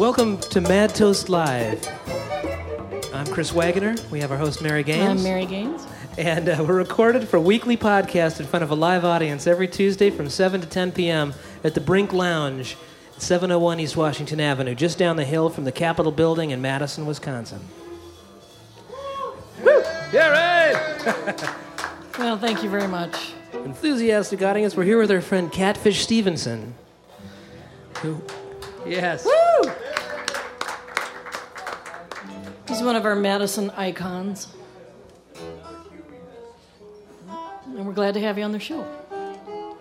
Welcome to Mad Toast Live. I'm Chris Wagoner. We have our host Mary Gaines. I'm Mary Gaines. And uh, we're recorded for a weekly podcast in front of a live audience every Tuesday from 7 to 10 p.m. at the Brink Lounge, 701 East Washington Avenue, just down the hill from the Capitol Building in Madison, Wisconsin. Woo! Yeah, right! Well, thank you very much. Enthusiastic audience. We're here with our friend Catfish Stevenson. Who? Yes. Woo! He's one of our Madison icons. And we're glad to have you on the show.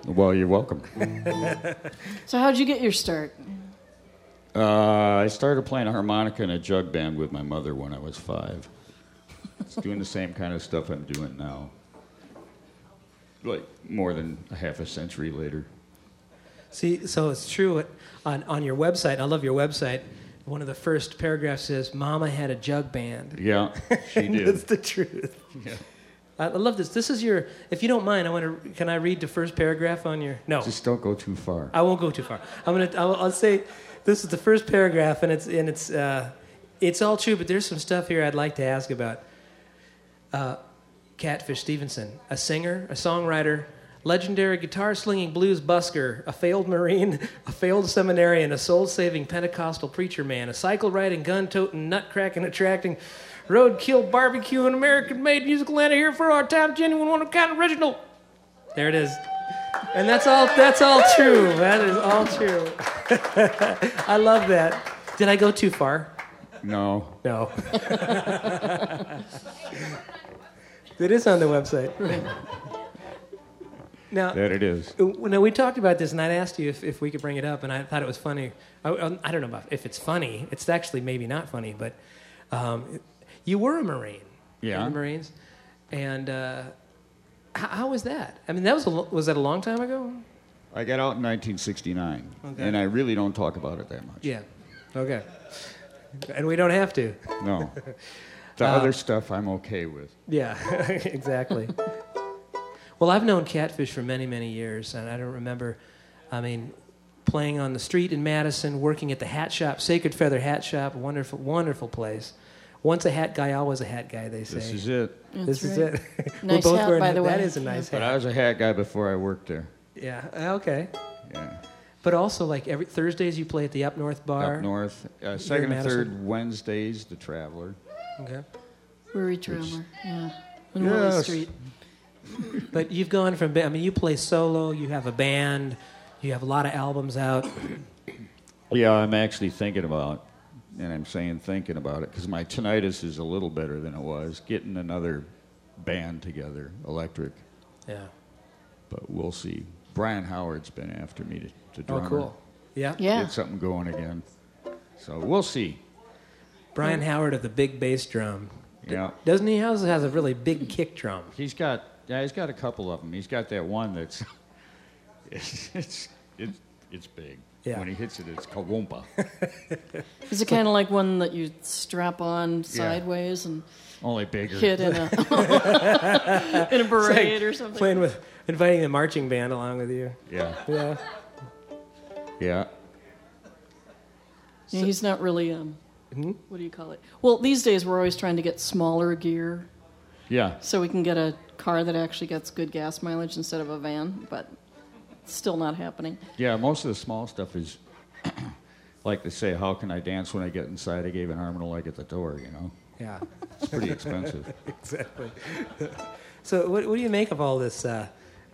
Well, you're welcome. So, how'd you get your start? Uh, I started playing harmonica in a jug band with my mother when I was five. It's doing the same kind of stuff I'm doing now. Like more than a half a century later. See, so it's true on, on your website. I love your website. One of the first paragraphs says, Mama had a jug band. Yeah, she did. That's the truth. Yeah. I love this. This is your, if you don't mind, I want to, can I read the first paragraph on your, no. Just don't go too far. I won't go too far. I'm gonna. I'll, I'll say this is the first paragraph, and it's and it's uh, it's all true. But there's some stuff here I'd like to ask about. Uh, Catfish Stevenson, a singer, a songwriter, legendary guitar slinging blues busker, a failed Marine, a failed seminarian, a soul saving Pentecostal preacher man, a cycle riding, gun toting, nut cracking, attracting, roadkill, barbecue, an American made musical and here for our time, genuine, one of kind, original. There it is. And that's all that's all true. That is all true. I love that. Did I go too far? No. No. it is on the website. Now, That it is. now, we talked about this, and I'd asked you if, if we could bring it up, and I thought it was funny. I, I don't know about if it's funny. It's actually maybe not funny, but um, you were a Marine. Yeah. In the Marines. And uh, how, how was that? I mean, that was a, was that a long time ago? I got out in 1969, Okay. and I really don't talk about it that much. Yeah. Okay. And we don't have to. No. The Uh, other stuff I'm okay with. Yeah, exactly. well, I've known Catfish for many, many years, and I don't remember, I mean, playing on the street in Madison, working at the hat shop, Sacred Feather Hat Shop, wonderful, wonderful place. Once a hat guy, always a hat guy, they say. This is it. This is it. Nice We're both hat, wearing by the way. is a nice hat. But I was a hat guy before I worked there. Yeah, okay. Yeah. But also, like every Thursdays, you play at the Up North Bar. Up north. Uh, second and third Wednesdays, the Traveler. Okay. Weary Traveler. Yeah. On Willy Yes. Street. But you've gone from, ba- I mean, you play solo, you have a band, you have a lot of albums out. Yeah, I'm actually thinking about, and I'm saying thinking about it because my tinnitus is a little better than it was. Getting another band together, electric, Yeah. but we'll see. Brian Howard's been after me to, to Oh, drummer. cool. Yeah. Yeah. Get something going again. So we'll see. Brian Howard of the big bass drum. Yeah, Doesn't he? Has has a really big kick drum. he's got yeah he's got a couple of them. He's got that one that's it's it's it's, it's big. Yeah. When he hits it, it's kawumpa. Is it kind of like one that you strap on sideways and Only bigger. hit in a in a parade or something? Playing with, inviting the marching band along with you. Yeah, Yeah. Yeah. Yeah, he's not really um. Hmm? What do you call it? Well, these days we're always trying to get smaller gear Yeah, so we can get a car that actually gets good gas mileage instead of a van, but it's still not happening. Yeah, most of the small stuff is like they say, how can I dance when I get inside? I gave an arm and a leg at the door, you know? Yeah. It's pretty expensive. exactly. so, what, what do you make of all this, uh,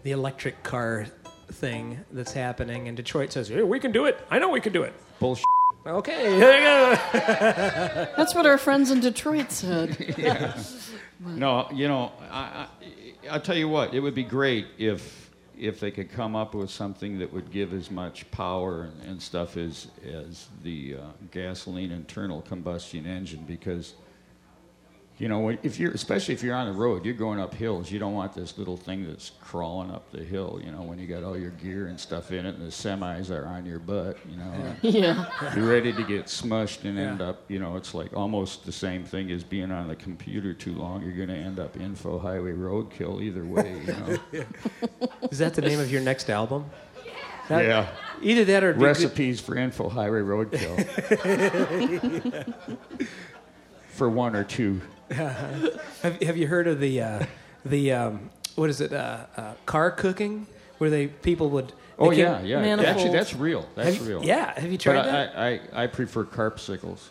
the electric car thing that's happening? And Detroit says, hey, we can do it. I know we can do it. Bullshit. Okay, there you go. That's what our friends in Detroit said. No, you know, I, I, I'll tell you what, it would be great if if they could come up with something that would give as much power and, and stuff as as the uh, gasoline internal combustion engine because You know, if you're, especially if you're on the road, you're going up hills. You don't want this little thing that's crawling up the hill. You know, when you got all your gear and stuff in it, and the semis are on your butt. You know, Yeah. you're ready to get smushed and end up. You know, it's like almost the same thing as being on the computer too long. You're going to end up info highway roadkill either way. You know. Is that the name of your next album? That- yeah. Either that or it'd good- Recipes for info highway roadkill. for one or two. Have, have you heard of the uh, the um, what is it uh, uh, car cooking where they people would Oh they yeah, came- yeah. Manifolds. Actually, that's real. That's Have- real. yeah have you tried But that I, I, I prefer carpsicles.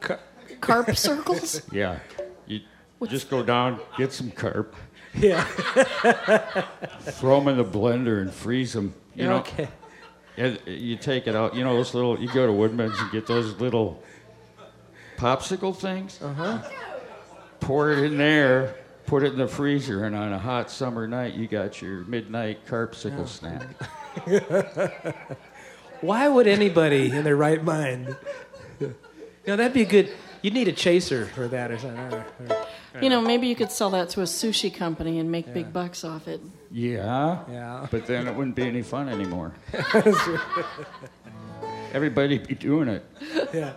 Car- Carp circles? Yeah. You just go down, get some carp, yeah throw them in the blender and freeze them. You know, okay and you take it out. You know those little. You go to Woodman's and get those little popsicle things. Uh huh. Pour it in there. Put it in the freezer, and on a hot summer night, you got your midnight carpsicle snack. why would anybody in their right mind no that'd be a good you'd need a chaser for that or something or- or- You know, maybe you could sell that to a sushi company and make big bucks off it. Yeah. Yeah. But then it wouldn't be any fun anymore. Everybody'd be doing it. yeah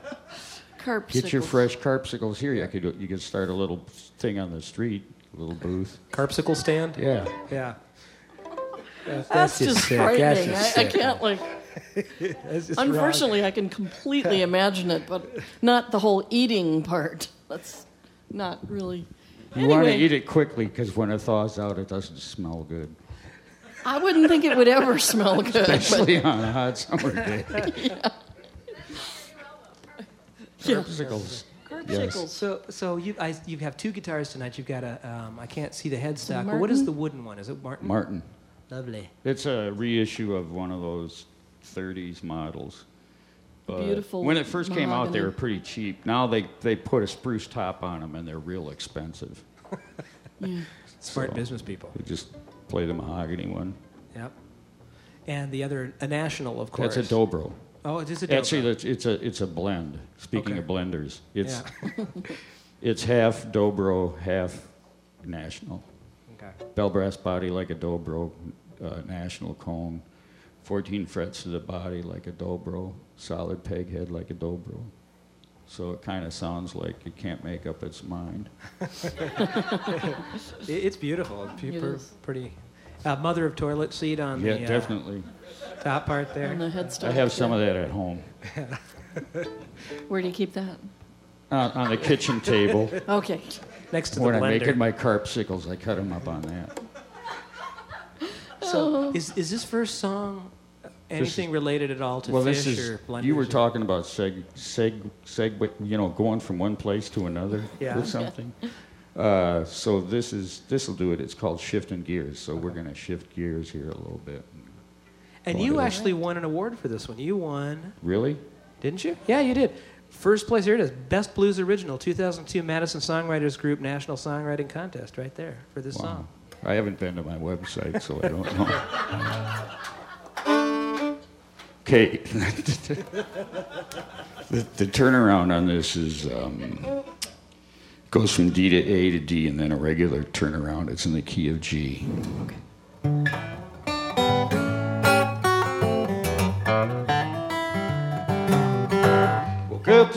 Carp Get your circles. fresh carpsicles here. You could you could start a little thing on the street, a little booth. carpsicle stand Yeah. yeah That's, That's, just sick. frightening. That's just I, I can't like. That's just wrong. Unfortunately, I can completely imagine it, but not the whole eating part. That's not really. You want to eat it quickly because when it thaws out, it doesn't smell good, I wouldn't think it would ever smell good. But especially on a hot summer day. Yeah. Carpsicles. Carpsicles. So, so you I, you have two guitars tonight. You've got a um, I can't see the headstock, but what Martin? is the wooden one? Is it Martin? Martin. Lovely. It's a reissue of one of those 30s models. But Beautiful When it first came out, they were pretty cheap. Now they, they put a spruce top on them and they're real expensive. Yeah. Smart So- business people. We just play the mahogany one. Yep. And the other, a national, of course. That's a dobro. Oh, it is a dobro. Actually, that's, it's a it's a blend. Speaking Okay. of blenders, it's yeah. it's half dobro, half national. okay. Bell brass body like a dobro, uh, national cone, 14 frets to the body like a dobro, solid peg head like a dobro. So it kind of sounds like it can't make up its mind. It's beautiful. It's It pretty. Uh, mother of toilet seat on Yeah, the uh, definitely. Top part On there. the I have some of that at home Where do you keep that? on, on the kitchen table. Okay. Next to the blender. When I'm making my carpsicles, I cut them up on that. so, is, is this first song anything related at all to Well, fish this is or blenders? you were or- talking about seg seg seg, you know, going from one place to another Yeah. with something. Uh, so this is this will do it. It's called shifting gears. So we're going to shift gears here a little bit. And you actually won an award for this one. You won, Really? didn't you? Yeah, you did. First place, here it is. Best Blues Original, 2002 Madison Songwriters Group National Songwriting Contest, right there for this song. I haven't been to my website, so I don't know. Okay. the, the turnaround on this is um, goes from D to A to D, and then a regular turnaround. It's in the key of G. Woke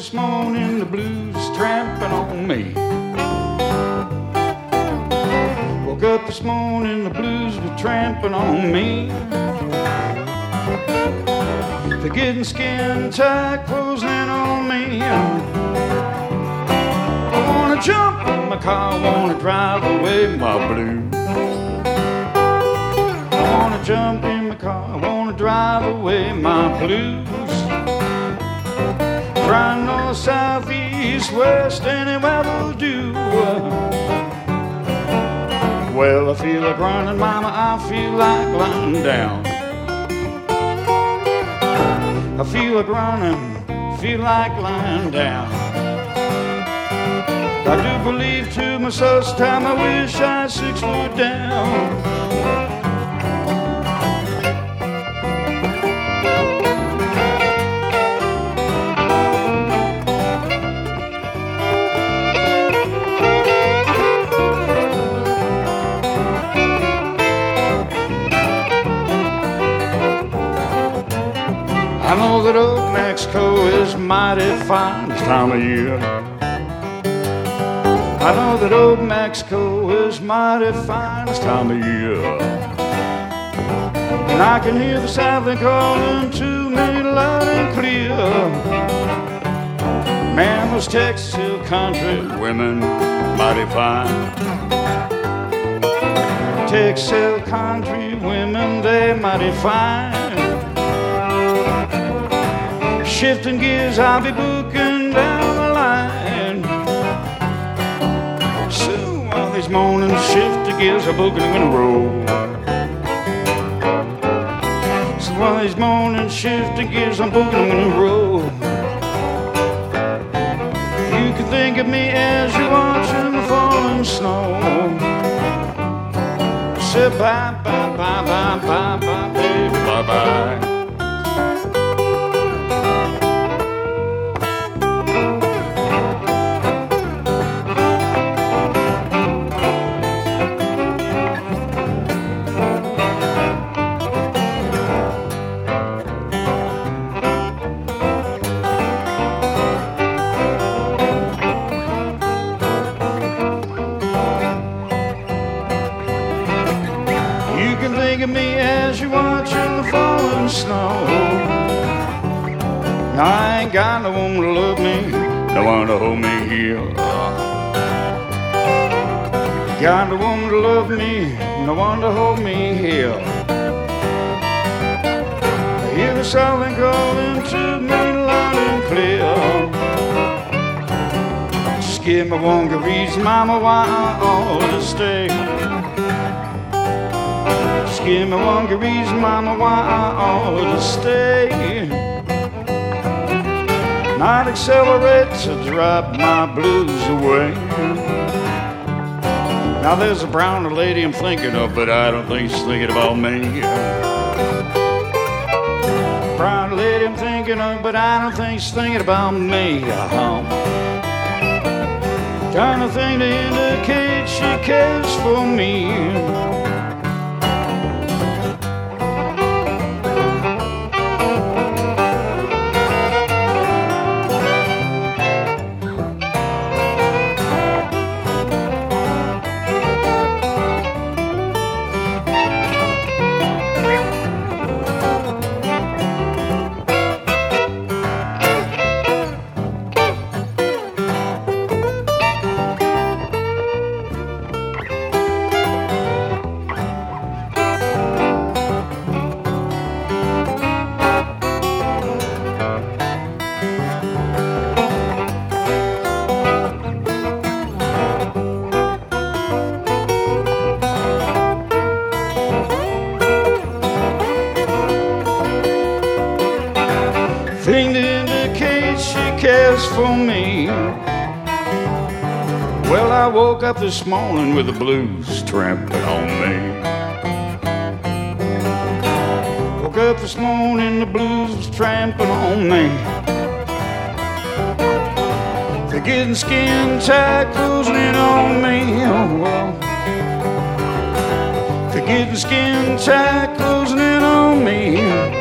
this morning, the blues is tramping on me. Woke up this morning, the blues were tramping on me. They're getting skin tight, closing in on me. I wanna jump in my car, wanna drive away my blues. I wanna jump in my car, I wanna drive away my blues. Try north, south, east, west, anywhere will do. Well, I feel like running, mama, I feel like lying down. I feel like running, feel like lying down. I do believe to myself, it's time I wish I six foot down. Mighty fine this time of year. I know that old Mexico is mighty fine this time of year. And I can hear the Southland calling to me loud and clear. Man, those Texas Hill country women mighty fine. Texas Hill country women, they mighty fine. Shifting gears, I'll be booking down the line. Soon, while these morning shifting gears are booking in a row. So while these morning shifting gears, I'm booking in a row. You can think of me as you're watching the falling snow. Say bye, bye, bye, bye, bye, bye, baby, bye, bye. Here. Got no one to love me, no one to hold me here. I hear the silent calling to me loud and clear. Just give me one good reason, mama, why I ought to stay. Just give me one good reason, mama, why I ought to stay. I'd accelerate to drive my blues away. Now there's a brown lady I'm thinking of, but I don't think she's thinking about me. Brown lady I'm thinking of, but I don't think she's thinking about me. Kind of thing to indicate she cares for me. Up this morning with the blues trampling on me. Woke up this morning, the blues trampling on me. They're getting skin tight, closing in on me. Oh, well. They're getting skin tight, closing in on me.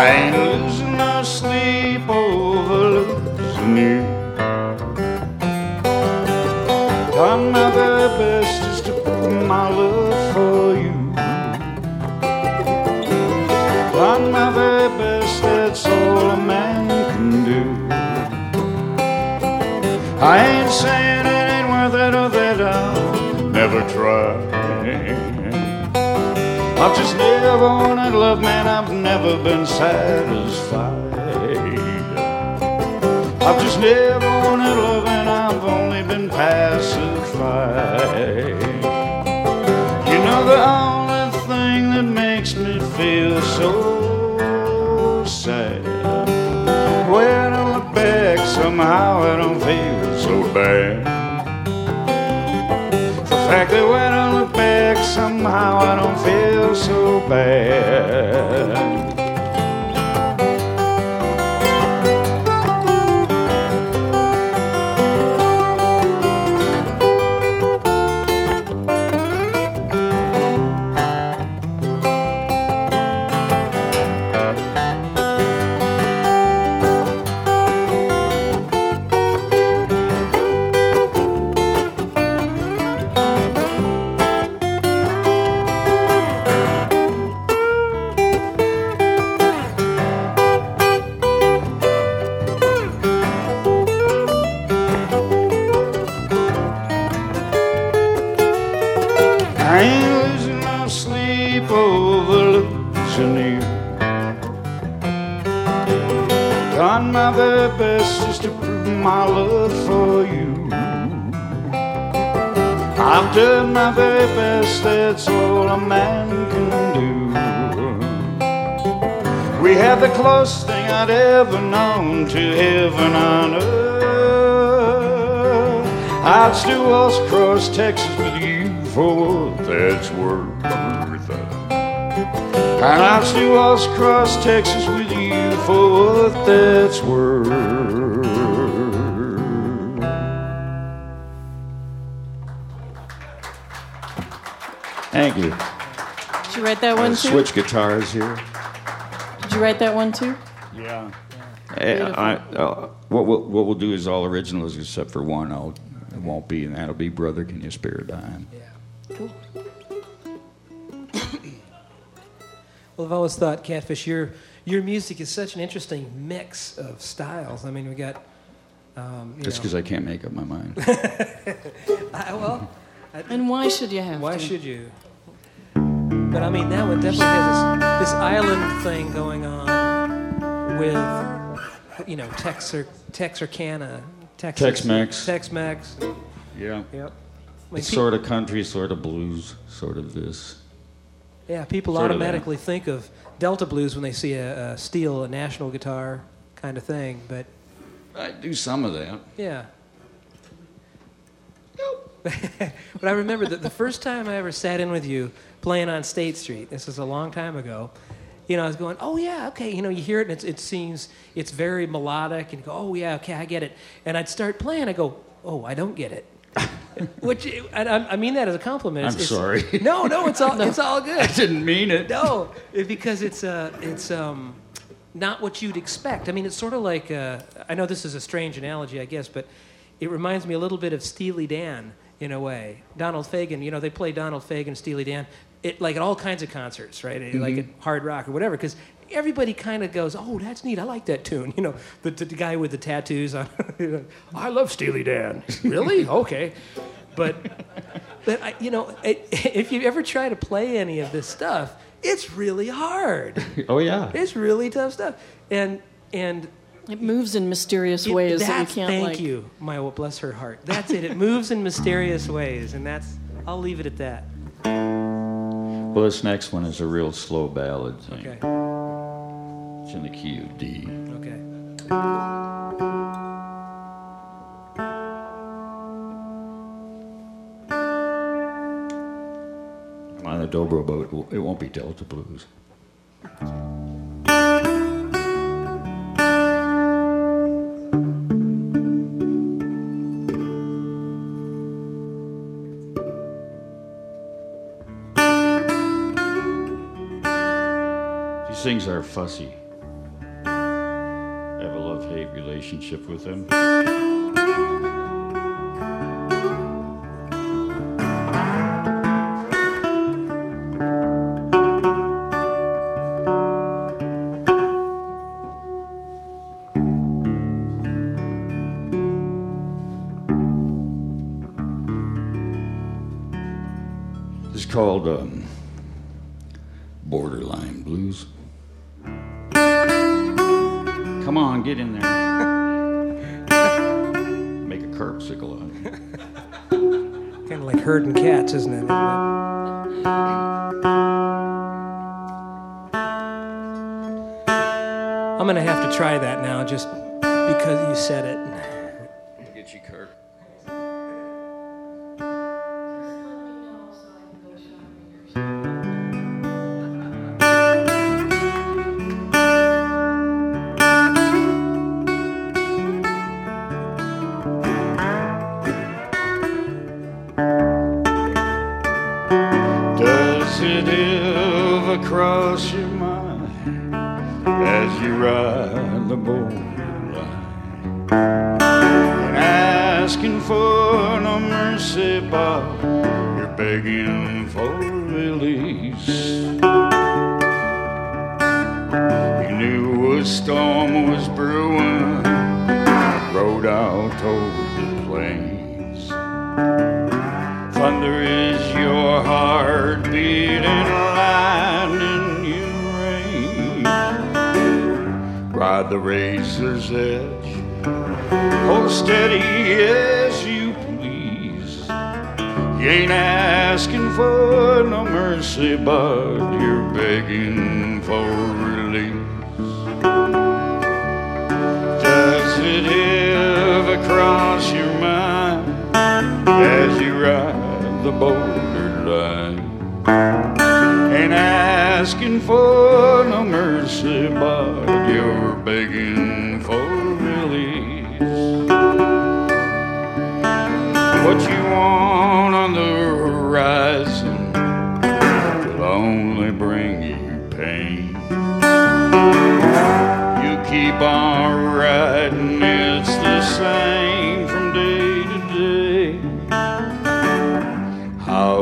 I never wanted love, man. I've never been satisfied. I've just never wanted love, and I've only been pacified. You know, the only thing that makes me feel so sad. When I look back, somehow I don't feel so bad. The fact that when somehow I don't feel so bad. I've done my very best, that's all a man can do. We had the closest thing I'd ever known to heaven on earth. I'd still waltz across Texas with you for what that's worth. And I'd still waltz across Texas with you for what that's worth. Thank you. Did you write that one too? Switch guitars here. Did you write that one too? Yeah. I, uh, what, we'll, what we'll do is all originals except for one. I'll, it won't be, and that'll be Brother Can You Spare a Dime. Yeah. Cool. Well, I've always thought, Catfish, your your music is such an interesting mix of styles. I mean, we got. Um, you Just because I can't make up my mind. I, well, And why should you have why to? should you? But I mean, that one definitely has this, this island thing going on with, you know, Texar, Texarkana, Texas, Tex-Mex. Tex-Mex. yeah. Yep. I mean, It's pe- sort of country, sort of blues, sort of this. Yeah, people Sort of automatically think of Delta blues when they see a, a steel, a national guitar kind of thing. But I do some of that. yeah. Nope. but I remember that the first time I ever sat in with you playing on State Street, this is a long time ago, you know, I was going, oh, yeah, okay. You know, you hear it and it's, it seems, it's very melodic. And go, oh, yeah, okay, I get it. And I'd start playing, I go, oh, I don't get it. Which, and I, I mean that as a compliment. I'm It's- sorry. No, no, it's all, it's all good. I didn't mean it. No, it- because it's uh, it's um, not what you'd expect. I mean, it's sort of like uh, I know this is a strange analogy, I guess, but it reminds me a little bit of Steely Dan in a way. Donald Fagen, you know, they play Donald Fagen, Steely Dan, it like at all kinds of concerts, right? Like mm-hmm. at hard rock or whatever, because everybody kind of goes, "Oh, that's neat. I like that tune." You know, the, the, guy with the tattoos on. I love Steely Dan. really? Okay, but but I, you know, it, if you ever try to play any of this stuff, it's really hard. Oh, yeah. It's really tough stuff. And and It moves in mysterious ways that we That's- can't thank like. you, my bless her heart. That's it. It moves in mysterious ways, and that's. I'll leave it at that. Well, this next one is a real slow ballad thing. Okay. It's in the key of D. Okay. On the dobro boat, it won't be Delta Blues. These things are fussy. I have a love hate relationship with them. I'm gonna have to try that now, just because you said it.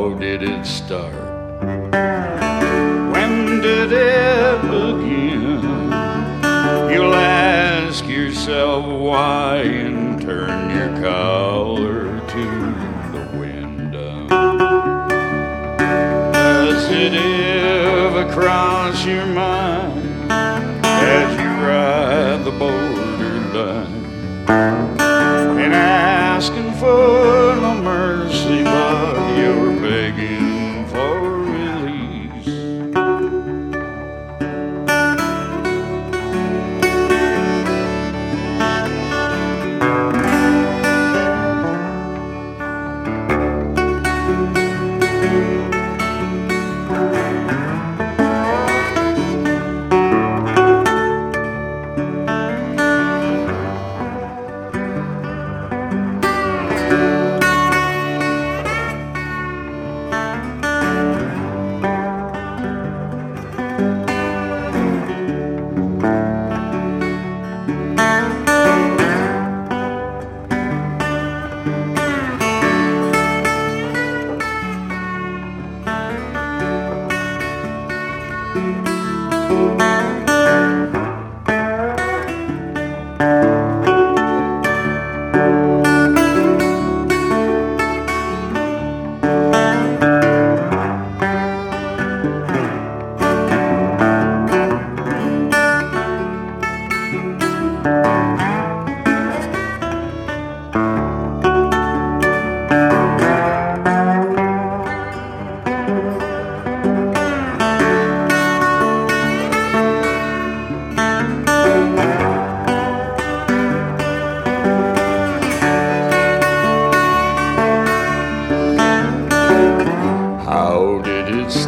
How did it start? When did it begin? You'll ask yourself why and turn your collar to the wind. Does it ever cross your mind as you ride the borderline? and asking for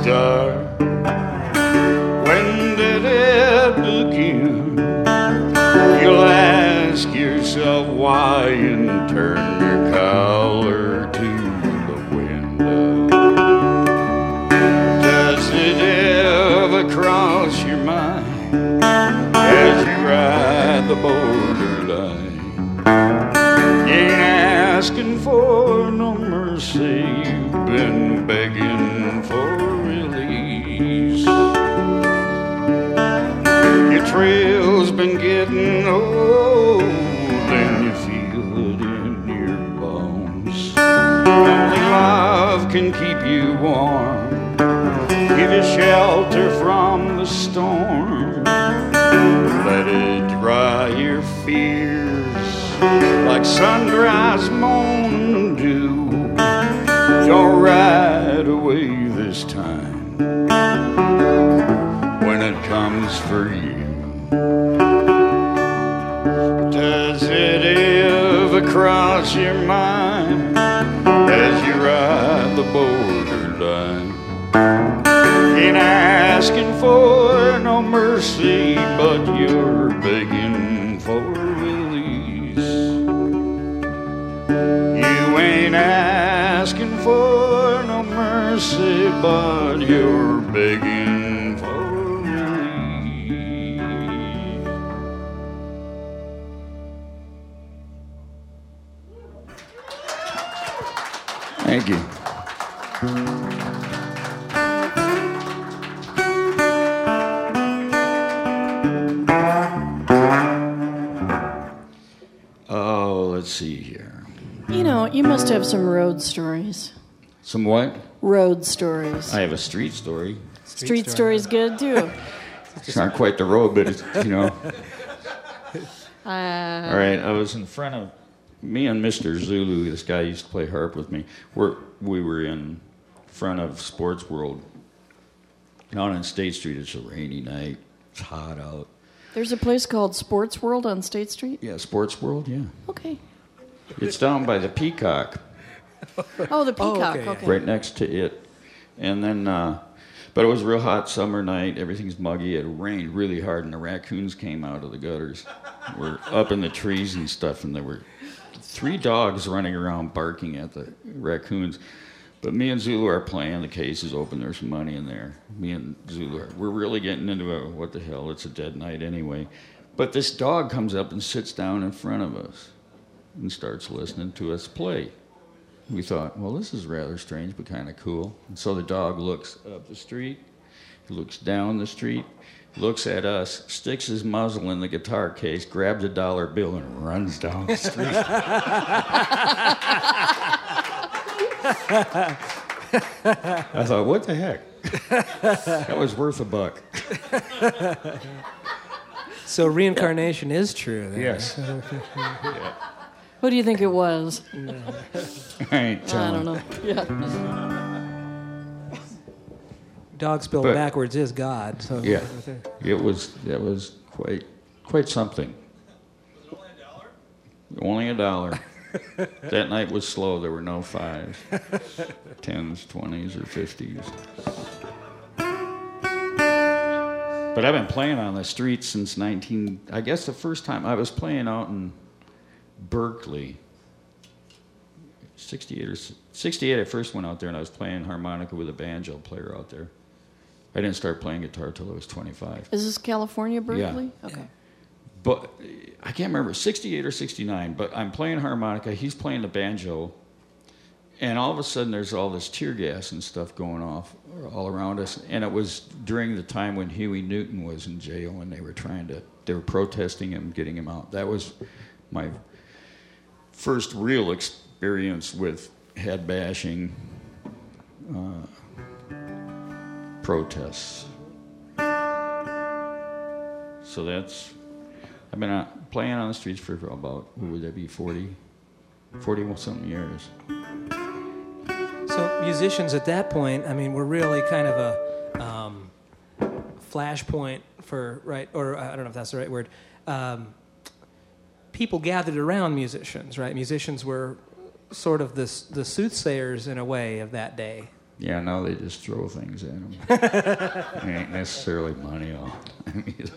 star. When did it begin? You'll ask yourself why and turn your collar to the window. Does it ever cross your mind as you ride the borderline? Ain't asking for no mercy. Old, and you feel it in your bones. Only love can keep you warm, give you shelter from the storm. Let it dry your fears like sunrise morning dew. Don't ride away this time when it comes for you. But you're begging for release. You ain't asking for no mercy, but you're begging see here. You know, you must have some road stories. Some what? Road stories. I have a street story. Street stories good too. It's not quite the road, but it's, you know. Uh, All right, I was in front of me and Mr. Zulu. This guy used to play harp with me. We're, we were in front of Sports World down on State Street. It's a rainy night. It's hot out. there's a place called Sports World on State Street. Yeah, Sports World. Yeah, Okay. It's down by the Peacock, Oh, the Peacock. okay, okay. right next to it. And then, uh, but it was a real hot summer night. Everything's muggy. It rained really hard, and the raccoons came out of the gutters. We're up in the trees and stuff, and there were three dogs running around barking at the raccoons. But me and Zulu are playing. The case is open. There's money in there. Me and Zulu are. We're really getting into a what the hell? It's a dead night anyway. But this dog comes up and sits down in front of us and starts listening to us play. We thought, well, this is rather strange, but kind of cool. And so the dog looks up the street, he looks down the street, looks at us, sticks his muzzle in the guitar case, grabs a dollar bill, and runs down the street. I thought, what the heck? that was worth a buck. So reincarnation is true. Then. Yes. What do you think it was? I ain't I don't know. Yeah. Dog spelled But- backwards is God. So Yeah. It was that was quite quite something. Was it only a dollar. Only a dollar. That night was slow. There were no fives, tens, twenties, or fifties. But I've been playing on the streets since 19. I guess the first time I was playing out in Berkeley. 68 or 68, I first went out there and I was playing harmonica with a banjo player out there. I didn't start playing guitar till I was 25. Is this California, Berkeley? Yeah. Okay. But I can't remember, 68 or 69, but I'm playing harmonica, he's playing the banjo, and all of a sudden there's all this tear gas and stuff going off all around us. And it was during the time when Huey Newton was in jail and they were trying to, they were protesting him, getting him out. That was my first real experience with head bashing uh, protests. So that's, I've been uh, playing on the streets for about, what would that be, 40, 40 something years. So musicians at that point, I mean, were really kind of a um, flashpoint for right, or I don't know if that's the right word. Um, people gathered around musicians, right? Musicians were sort of the the soothsayers in a way of that day. Yeah, now they just throw things at them. it ain't necessarily money. All. I mean,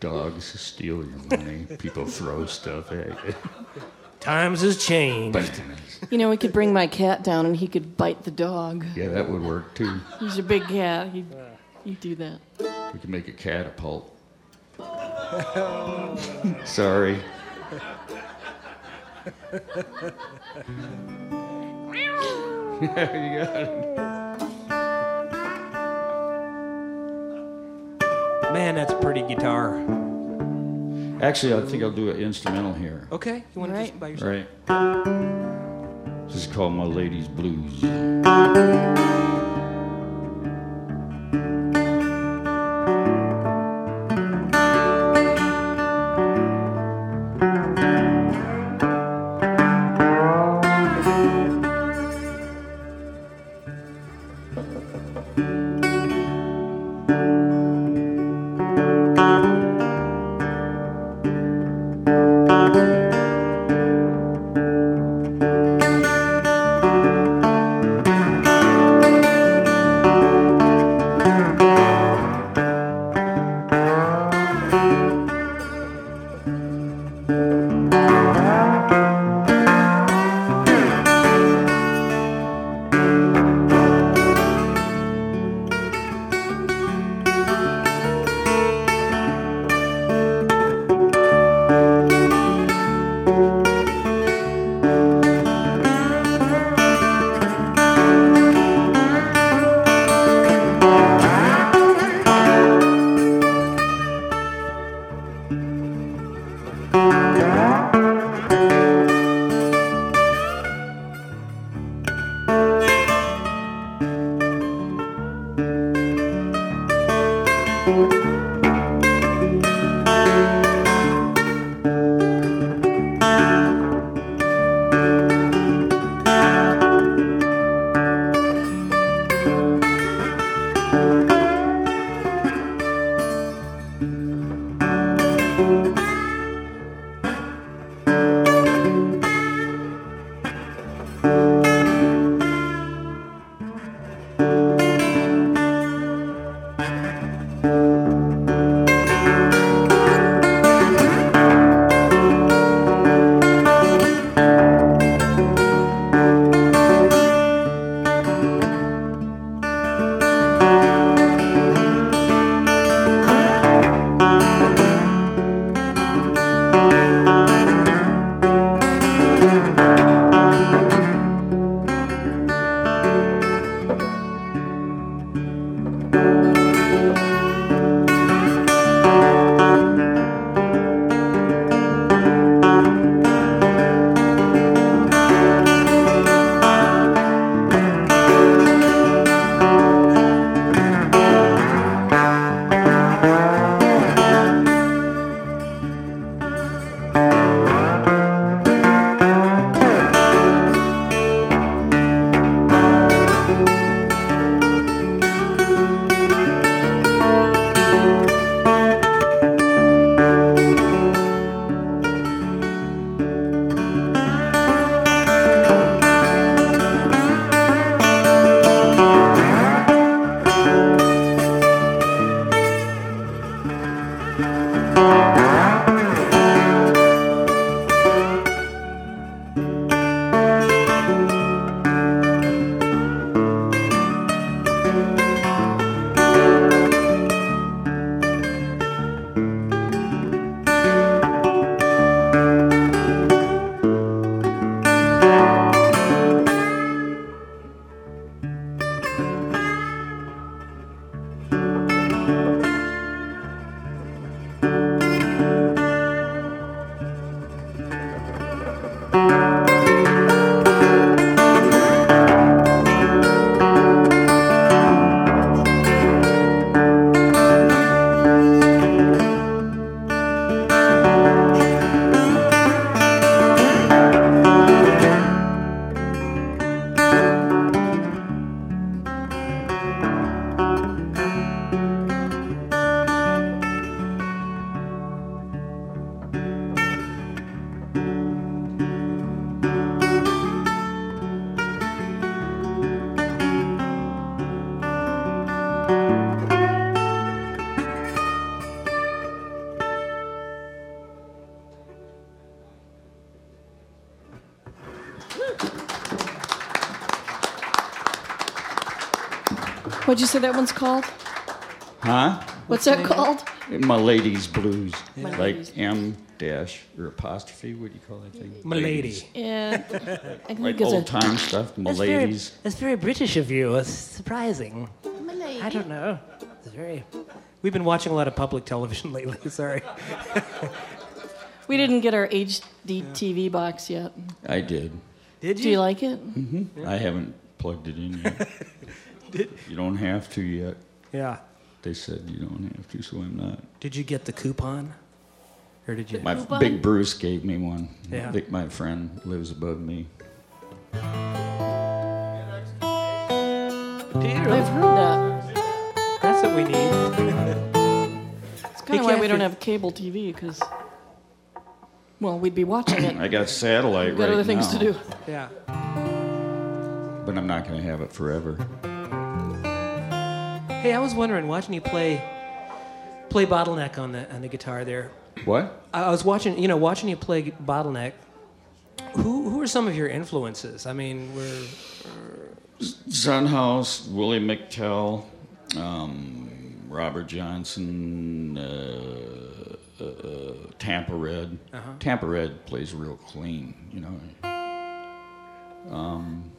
dogs steal your money. People throw stuff at you. Times has changed. But, You know, we could bring my cat down and he could bite the dog. yeah, that would work too. He's a big cat. He'd, he'd do that. We could make a catapult. Sorry. you got it. Man, that's a pretty guitar. Actually, I think I'll do an instrumental here. Okay, you want to just by yourself? Right. This is called My Lady's Blues. What'd you say that one's called? Huh? What's that called? My Lady's Blues. My like M dash or apostrophe. What do you call that thing? Milady. Yeah, I Like it's old time stuff. My ladies. that's very British of you. It's surprising. Milady. I don't know. It's very. We've been watching a lot of public television lately. Sorry. We didn't get our HD TV box yet. I did. Did you? Do you like it? Mm-hmm. I haven't plugged it in yet. You don't have to yet. Yeah. They said you don't have to, so I'm not. Did you get the coupon, or did you? My Coupon? big Bruce gave me one. Yeah. I think my friend lives above me. I've heard that. That's what we need. It's kind of why we don't have cable TV because, well, we'd be watching it. I got satellite We've got right other things now, to do. Yeah. but I'm not going to have it forever. Hey, I was wondering, watching you play, play bottleneck on the on the guitar there. What? I was watching, you know, watching you play bottleneck. Who who are some of your influences? I mean, we're Son House, Willie McTell, um, Robert Johnson, uh, uh, uh, Tampa Red. Uh-huh. Tampa Red plays real clean, you know. Um,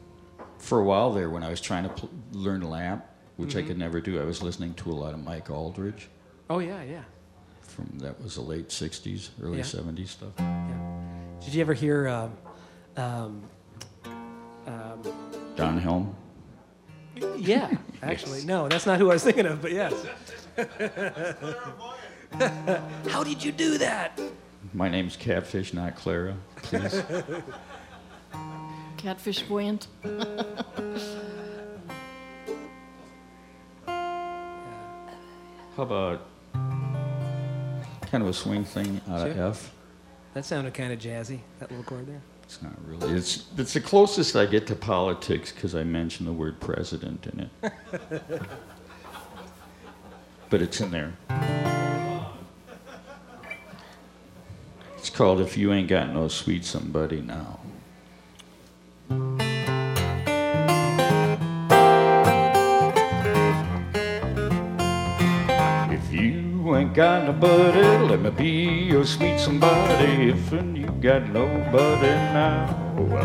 for a while there, when I was trying to pl- learn lap, which I could never do, I was listening to a lot of Mike Auldridge. oh yeah yeah. From that was the late '60s, early Yeah. '70s stuff. Did you ever hear? Um, um, um, Don Helm. yeah, actually, no, that's not who I was thinking of, but yes. How did you do that? My name's Catfish, not Clara. Please. Catfish buoyant. How about kind of a swing thing out of Sure. F? That sounded kind of jazzy. That little chord there. It's not really. It's it's the closest I get to politics because I mention the word president in it. but it's in there. It's called "If You Ain't Got No Sweet Somebody Now." Got nobody, let me be your sweet somebody. If you got nobody now. Oh,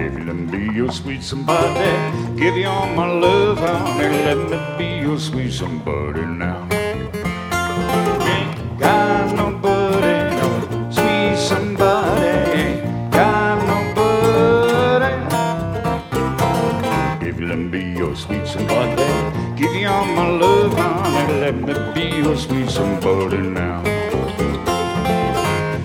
if you let me be your sweet somebody, give you all my love, honey. Let me be your sweet somebody now. Ain't got nobody, no sweet somebody. Got nobody. If you let me be your sweet somebody, give you all my love, honey. Let me be your sweet somebody now.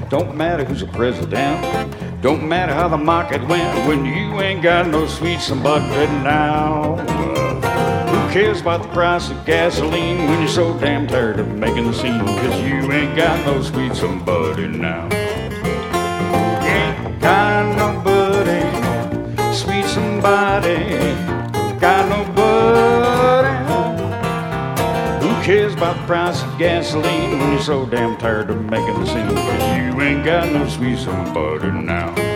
Don't matter who's the president. Don't matter how the market went when you ain't got no sweet somebody now. Who cares about the price of gasoline when you're so damn tired of making the scene? Cause you ain't got no sweet somebody now. Ain't got nobody, sweet somebody. Cares about the price of gasoline when you're so damn tired of making the scene? Cause you ain't got no sweet somebody now.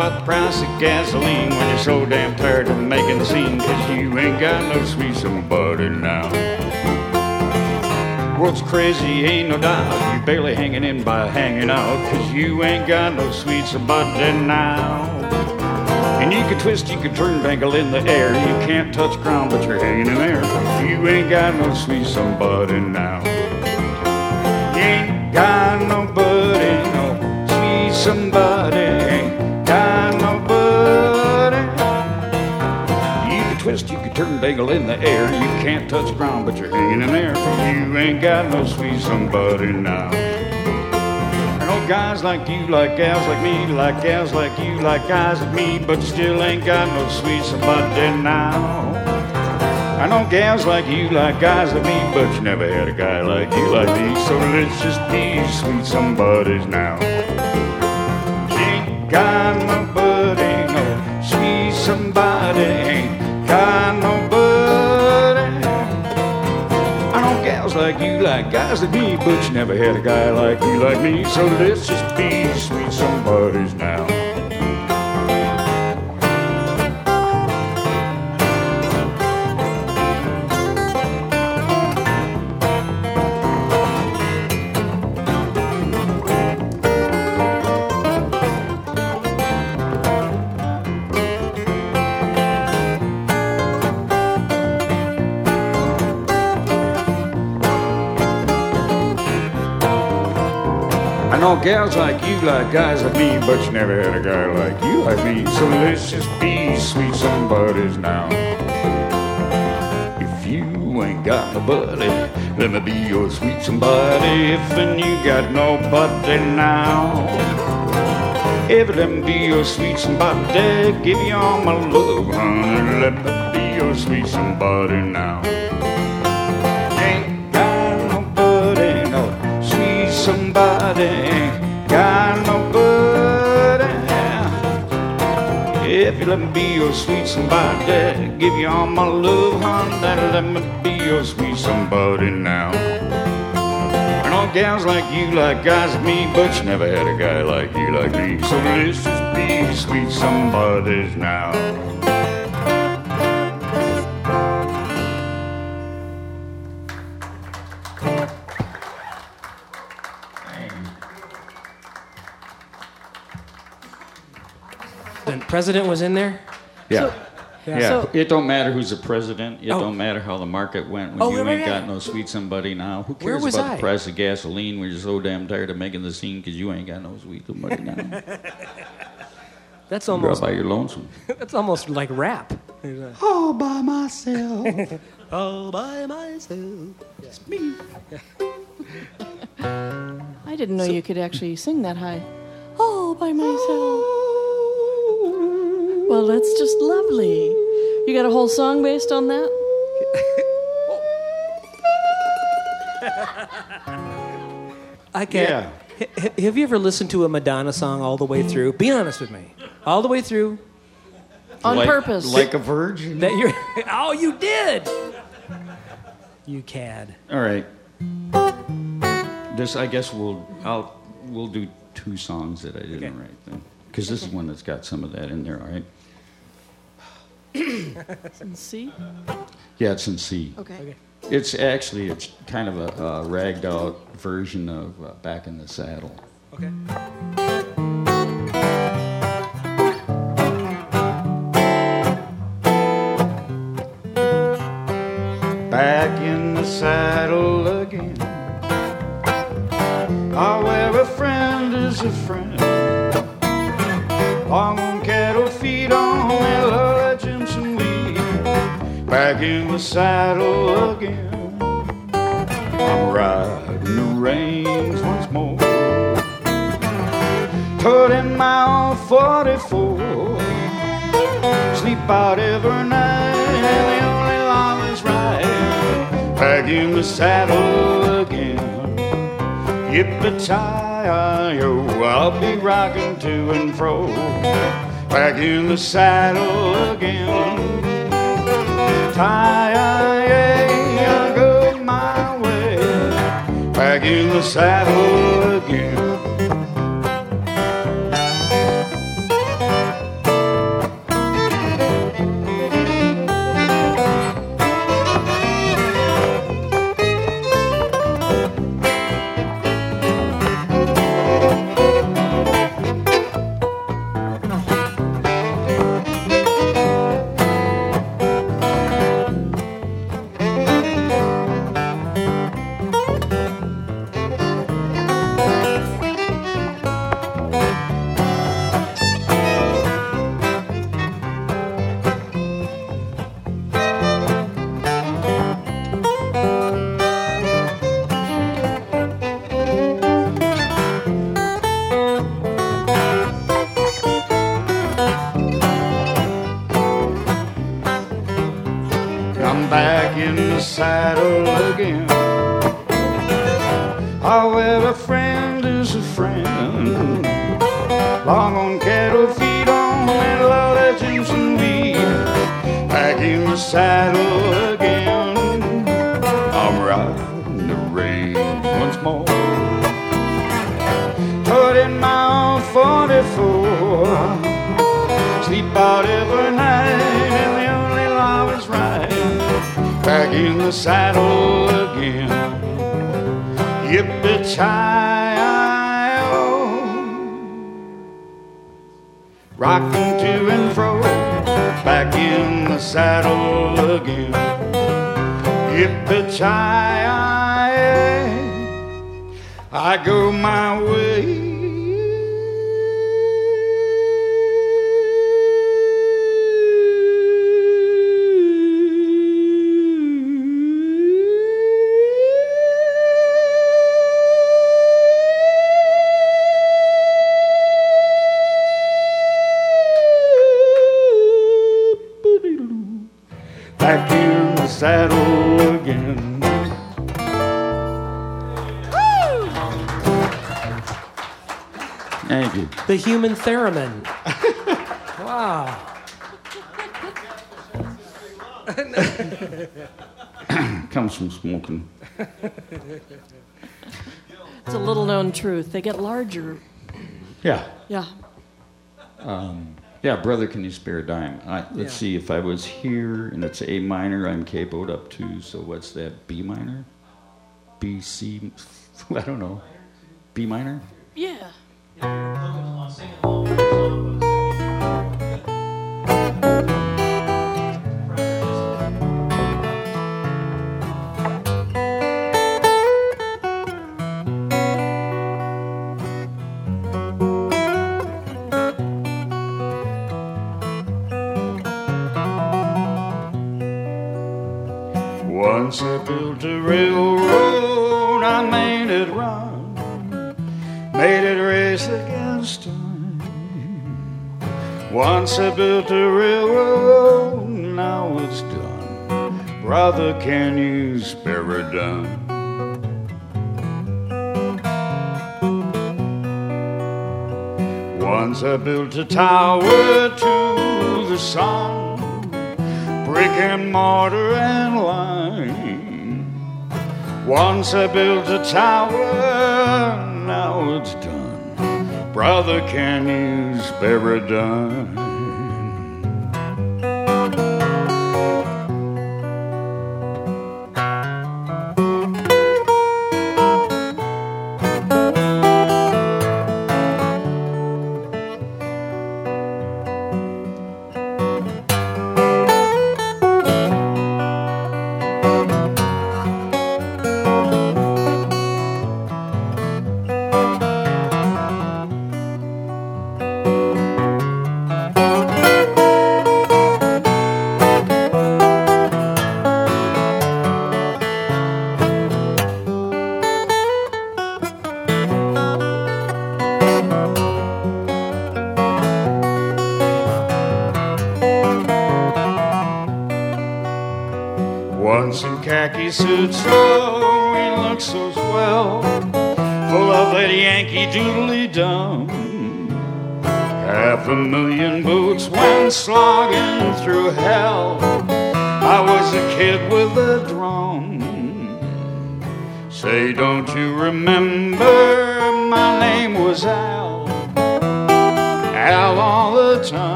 About the price of gasoline when you're so damn tired of making the scene? Cause you ain't got no sweet somebody now. World's crazy, ain't no doubt. You barely hanging in by hanging out. Cause you ain't got no sweet somebody now. And you can twist, you can turn, dangle in the air. You can't touch ground, but you're hanging in there. You ain't got no sweet somebody now. You ain't got nobody, no sweet somebody. In the air. You can't touch ground, but you're hanging in there. You ain't got no sweet somebody now. I know guys like you, like gals like me, like gals like you, like guys like me, but you still ain't got no sweet somebody now. I know gals like you like guys like me, but you never had a guy like you like me. So let's just be sweet somebodies now. Ain't got nobody, like guys like me, but you never had a guy like you like me. So let's just be sweet somebodies now. Gals like you like guys like me, but you never had a guy like you like me. So let's just be sweet somebodies now. If you ain't got nobody, let me be your sweet somebody. If and you got nobody now. If let me be your sweet somebody, give you all my love, honey. Let me be your sweet somebody now. Somebody. Let me be your sweet somebody, give you all my love, honey. Let me be your sweet somebody now. I know gals like you like guys like me, but you never had a guy like you like me. So let's just be sweet somebodies now. President was in there. Yeah. Yeah. Yeah, So- it don't matter who's the president. It Oh. don't matter how the market went when Oh, you right, ain't right. got no sweet somebody now. Who cares about I? the price of gasoline when you're so damn tired of making the scene because you ain't got no sweet somebody now? That's You're almost all by your lonesome. that's almost like rap. All by myself. All by myself. It's me. I didn't know you could actually sing that high. All by myself. Well, that's just lovely. You got a whole song based on that? I can't. Yeah. H- h- have you ever listened to a Madonna song all the way through? Be honest with me. All the way through. On like, purpose. Like a virgin. That you're. Oh, you did. You cad. All right. This, I guess, we'll I'll we'll do two songs that I didn't Okay. write then, because this is one that's got some of that in there. All right. And see? Yeah, it's in C. Okay. Okay. It's actually it's kind of a, a ragged out version of uh, Back in the Saddle. Okay. back in the saddle again. Ah, where a friend is a friend. Long Back in the saddle again. I'm riding the reins once more. In my old 44. Sleep out every night. and The only law is right. Back in the saddle again. Yippee-ki-yo, oh, I'll be rocking to and fro. Back in the saddle again. I go my way. Back in the saddle human theremin. wow. Comes from smoking. It's a little known truth. They get larger. Yeah. Yeah. Um, yeah, brother, can you spare a dime? I, let's Yeah. see, if I was here and it's A minor, I'm capoed up to, so what's that? B minor? B, C? I don't know. B minor? Can you spare a dime? Once I built a tower to the sun, brick and mortar and lime. Once I built a tower, now it's done. Brother, can you spare a dime?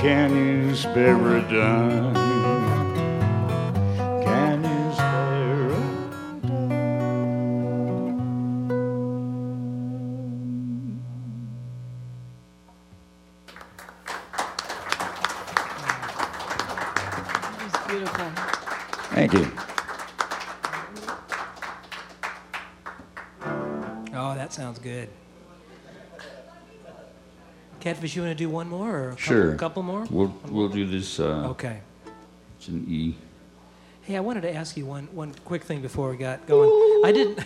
Can you spare a dime? Catfish, you want to do one more or a couple, Sure. couple more? We'll we'll do this. Uh, Okay. It's an E. Hey, I wanted to ask you one, one quick thing before we got going. I didn't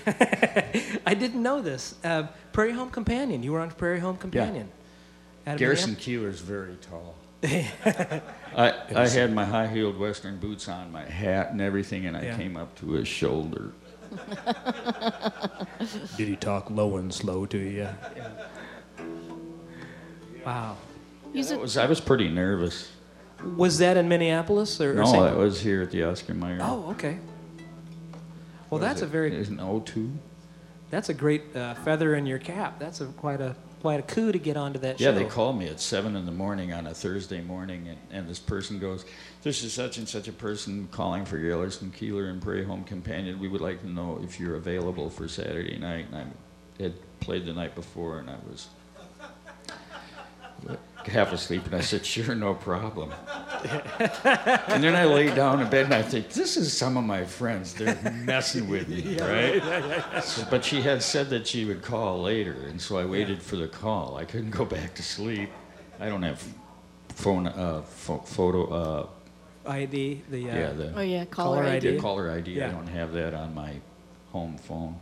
I didn't know this. Uh, Prairie Home Companion. You were on Prairie Home Companion. Out of Garrison Keillor's very tall. I, I had my high heeled Western boots on, my hat and everything, and I Yeah. came up to his shoulder. Did he talk low and slow to you? Wow. He's That was, I was pretty nervous. Was that in Minneapolis or? or No, St. that was here at the Oscar Mayer. Oh, okay. Well, that's a very Isn't O2? that's a great uh, feather in your cap. That's a quite a quite a coup to get onto that Yeah, show. Yeah, they called me at seven in the morning on a Thursday morning, and, and this person goes, "This is such and such a person calling for Yellerson Keillor and Prairie Home Companion. We would like to know if you're available for Saturday night." And I had played the night before, and I was half asleep, and I said, "Sure, no problem." and then I lay down in bed, and I think, "This is some of my friends. They're messing with me, right?" So, but she had said that she would call later, and so I waited for the call. I couldn't go back to sleep. I don't have phone, uh, pho- photo, uh, ID the uh, yeah, the oh yeah, caller, Caller ID. ID. caller ID. I don't have that on my home phone.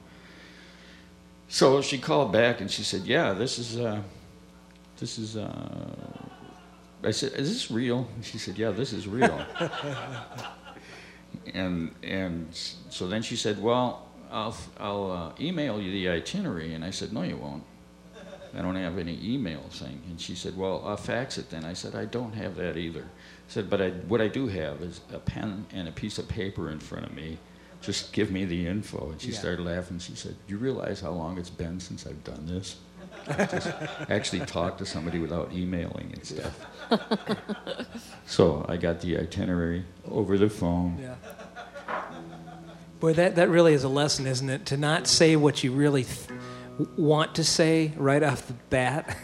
So she called back and she said, "Yeah, this is, uh, this is." Uh, I said, "Is this real?" And she said, "Yeah, this is real." and and so then she said, "Well, I'll I'll uh, email you the itinerary." And I said, "No, you won't. I don't have any email thing." And she said, "Well, I'll fax it then." I said, "I don't have that either." I said, "But I, what I do have is a pen and a piece of paper in front of me. Just give me the info." And she Yeah. started laughing. She said, "You realize how long it's been since I've done this?" Just actually talk to somebody without emailing and stuff. so I got the itinerary over the phone. Yeah. Boy, that, that really is a lesson, isn't it? To not say what you really th- want to say right off the bat.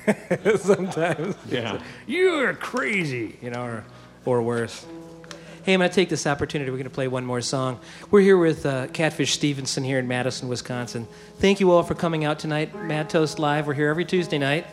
Sometimes. Yeah. You're crazy, you know, or, or worse. Hey, I'm going to take this opportunity. We're going to play one more song. We're here with uh, Catfish Stevenson here in Madison, Wisconsin. Thank you all for coming out tonight. Mad Toast Live. We're here every Tuesday night.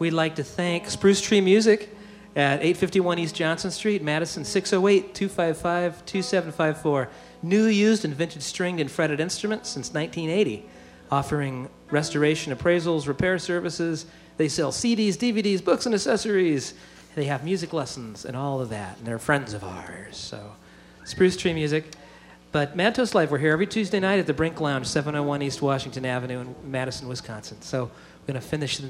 We'd like to thank Spruce Tree Music at 851 East Johnson Street, Madison 608 255 2754. New, used, and vintage stringed and fretted instruments since 1980, offering restoration appraisals, repair services. They sell CDs, DVDs, books, and accessories. They have music lessons and all of that, and they're friends of ours. So, Spruce Tree Music. But Mad Toast Live, we're here every Tuesday night at the Brink Lounge, 701 East Washington Avenue in Madison, Wisconsin. So, we're going to finish the,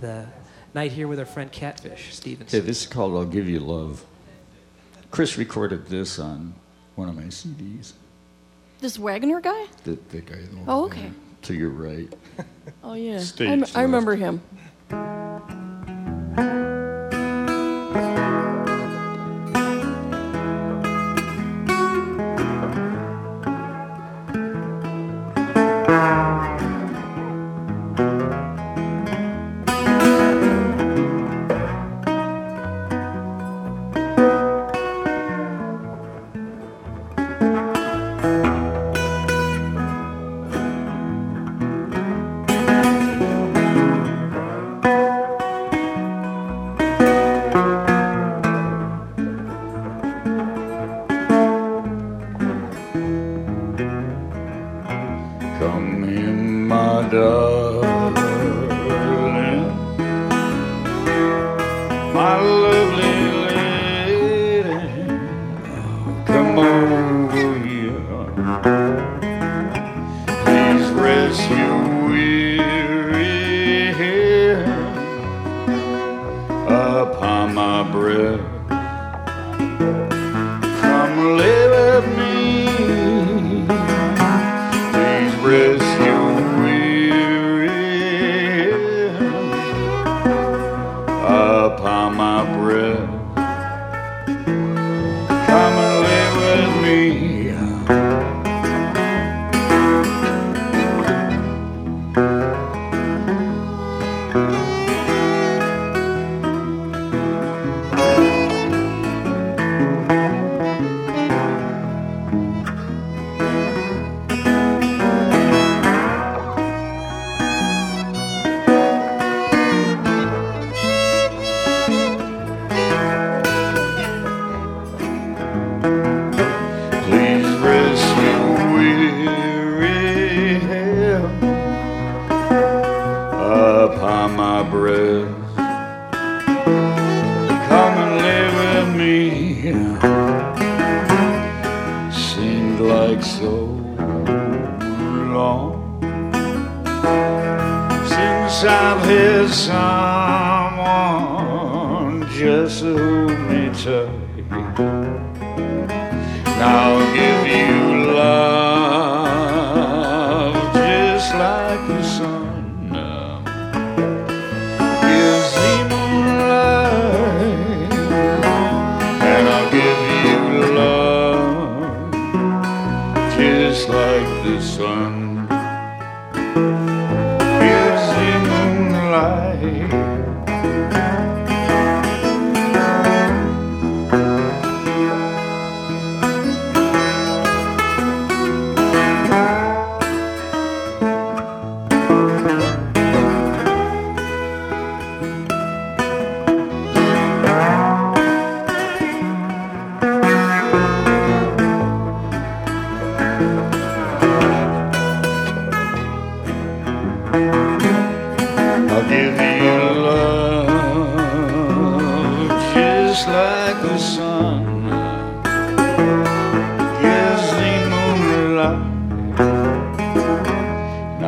the night here with our friend Catfish Stevenson. Okay, this is called I'll Give You Love. Chris recorded this on one of my CDs. This Wagner guy? The, the guy over Oh, there, okay. To your right. Oh yeah, Stage I. I remember him.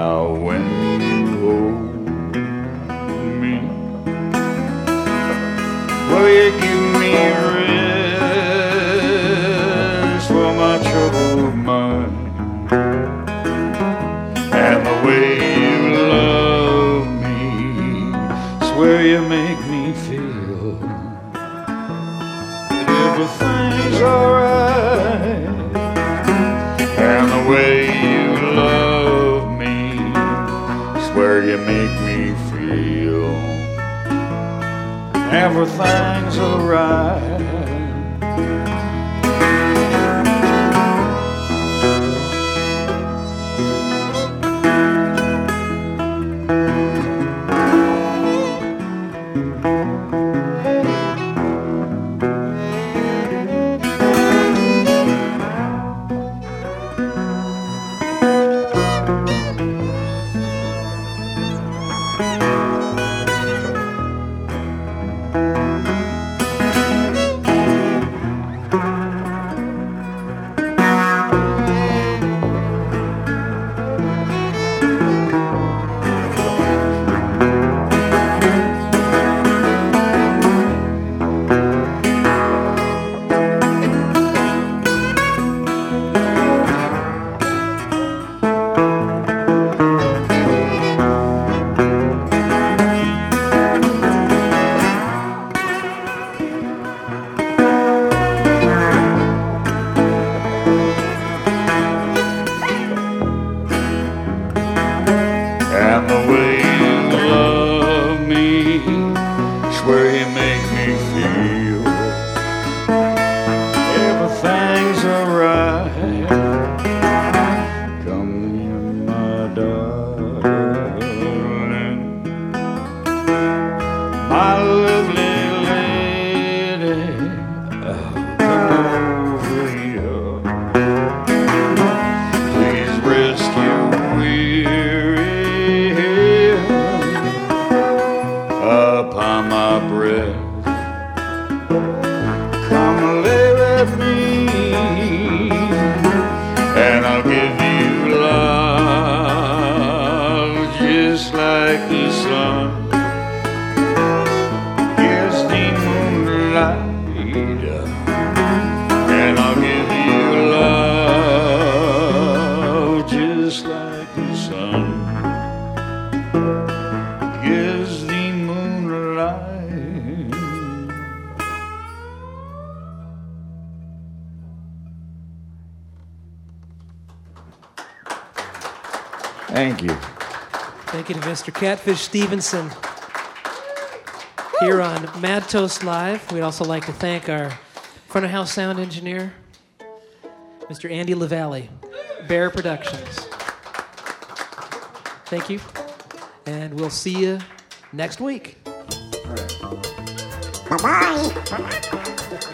now. Fish Stevenson here on Mad Toast Live. We'd also like to thank our front of house sound engineer, Mr. Andy LaValle, Bear Productions. Thank you, and we'll see you next week. Bye bye.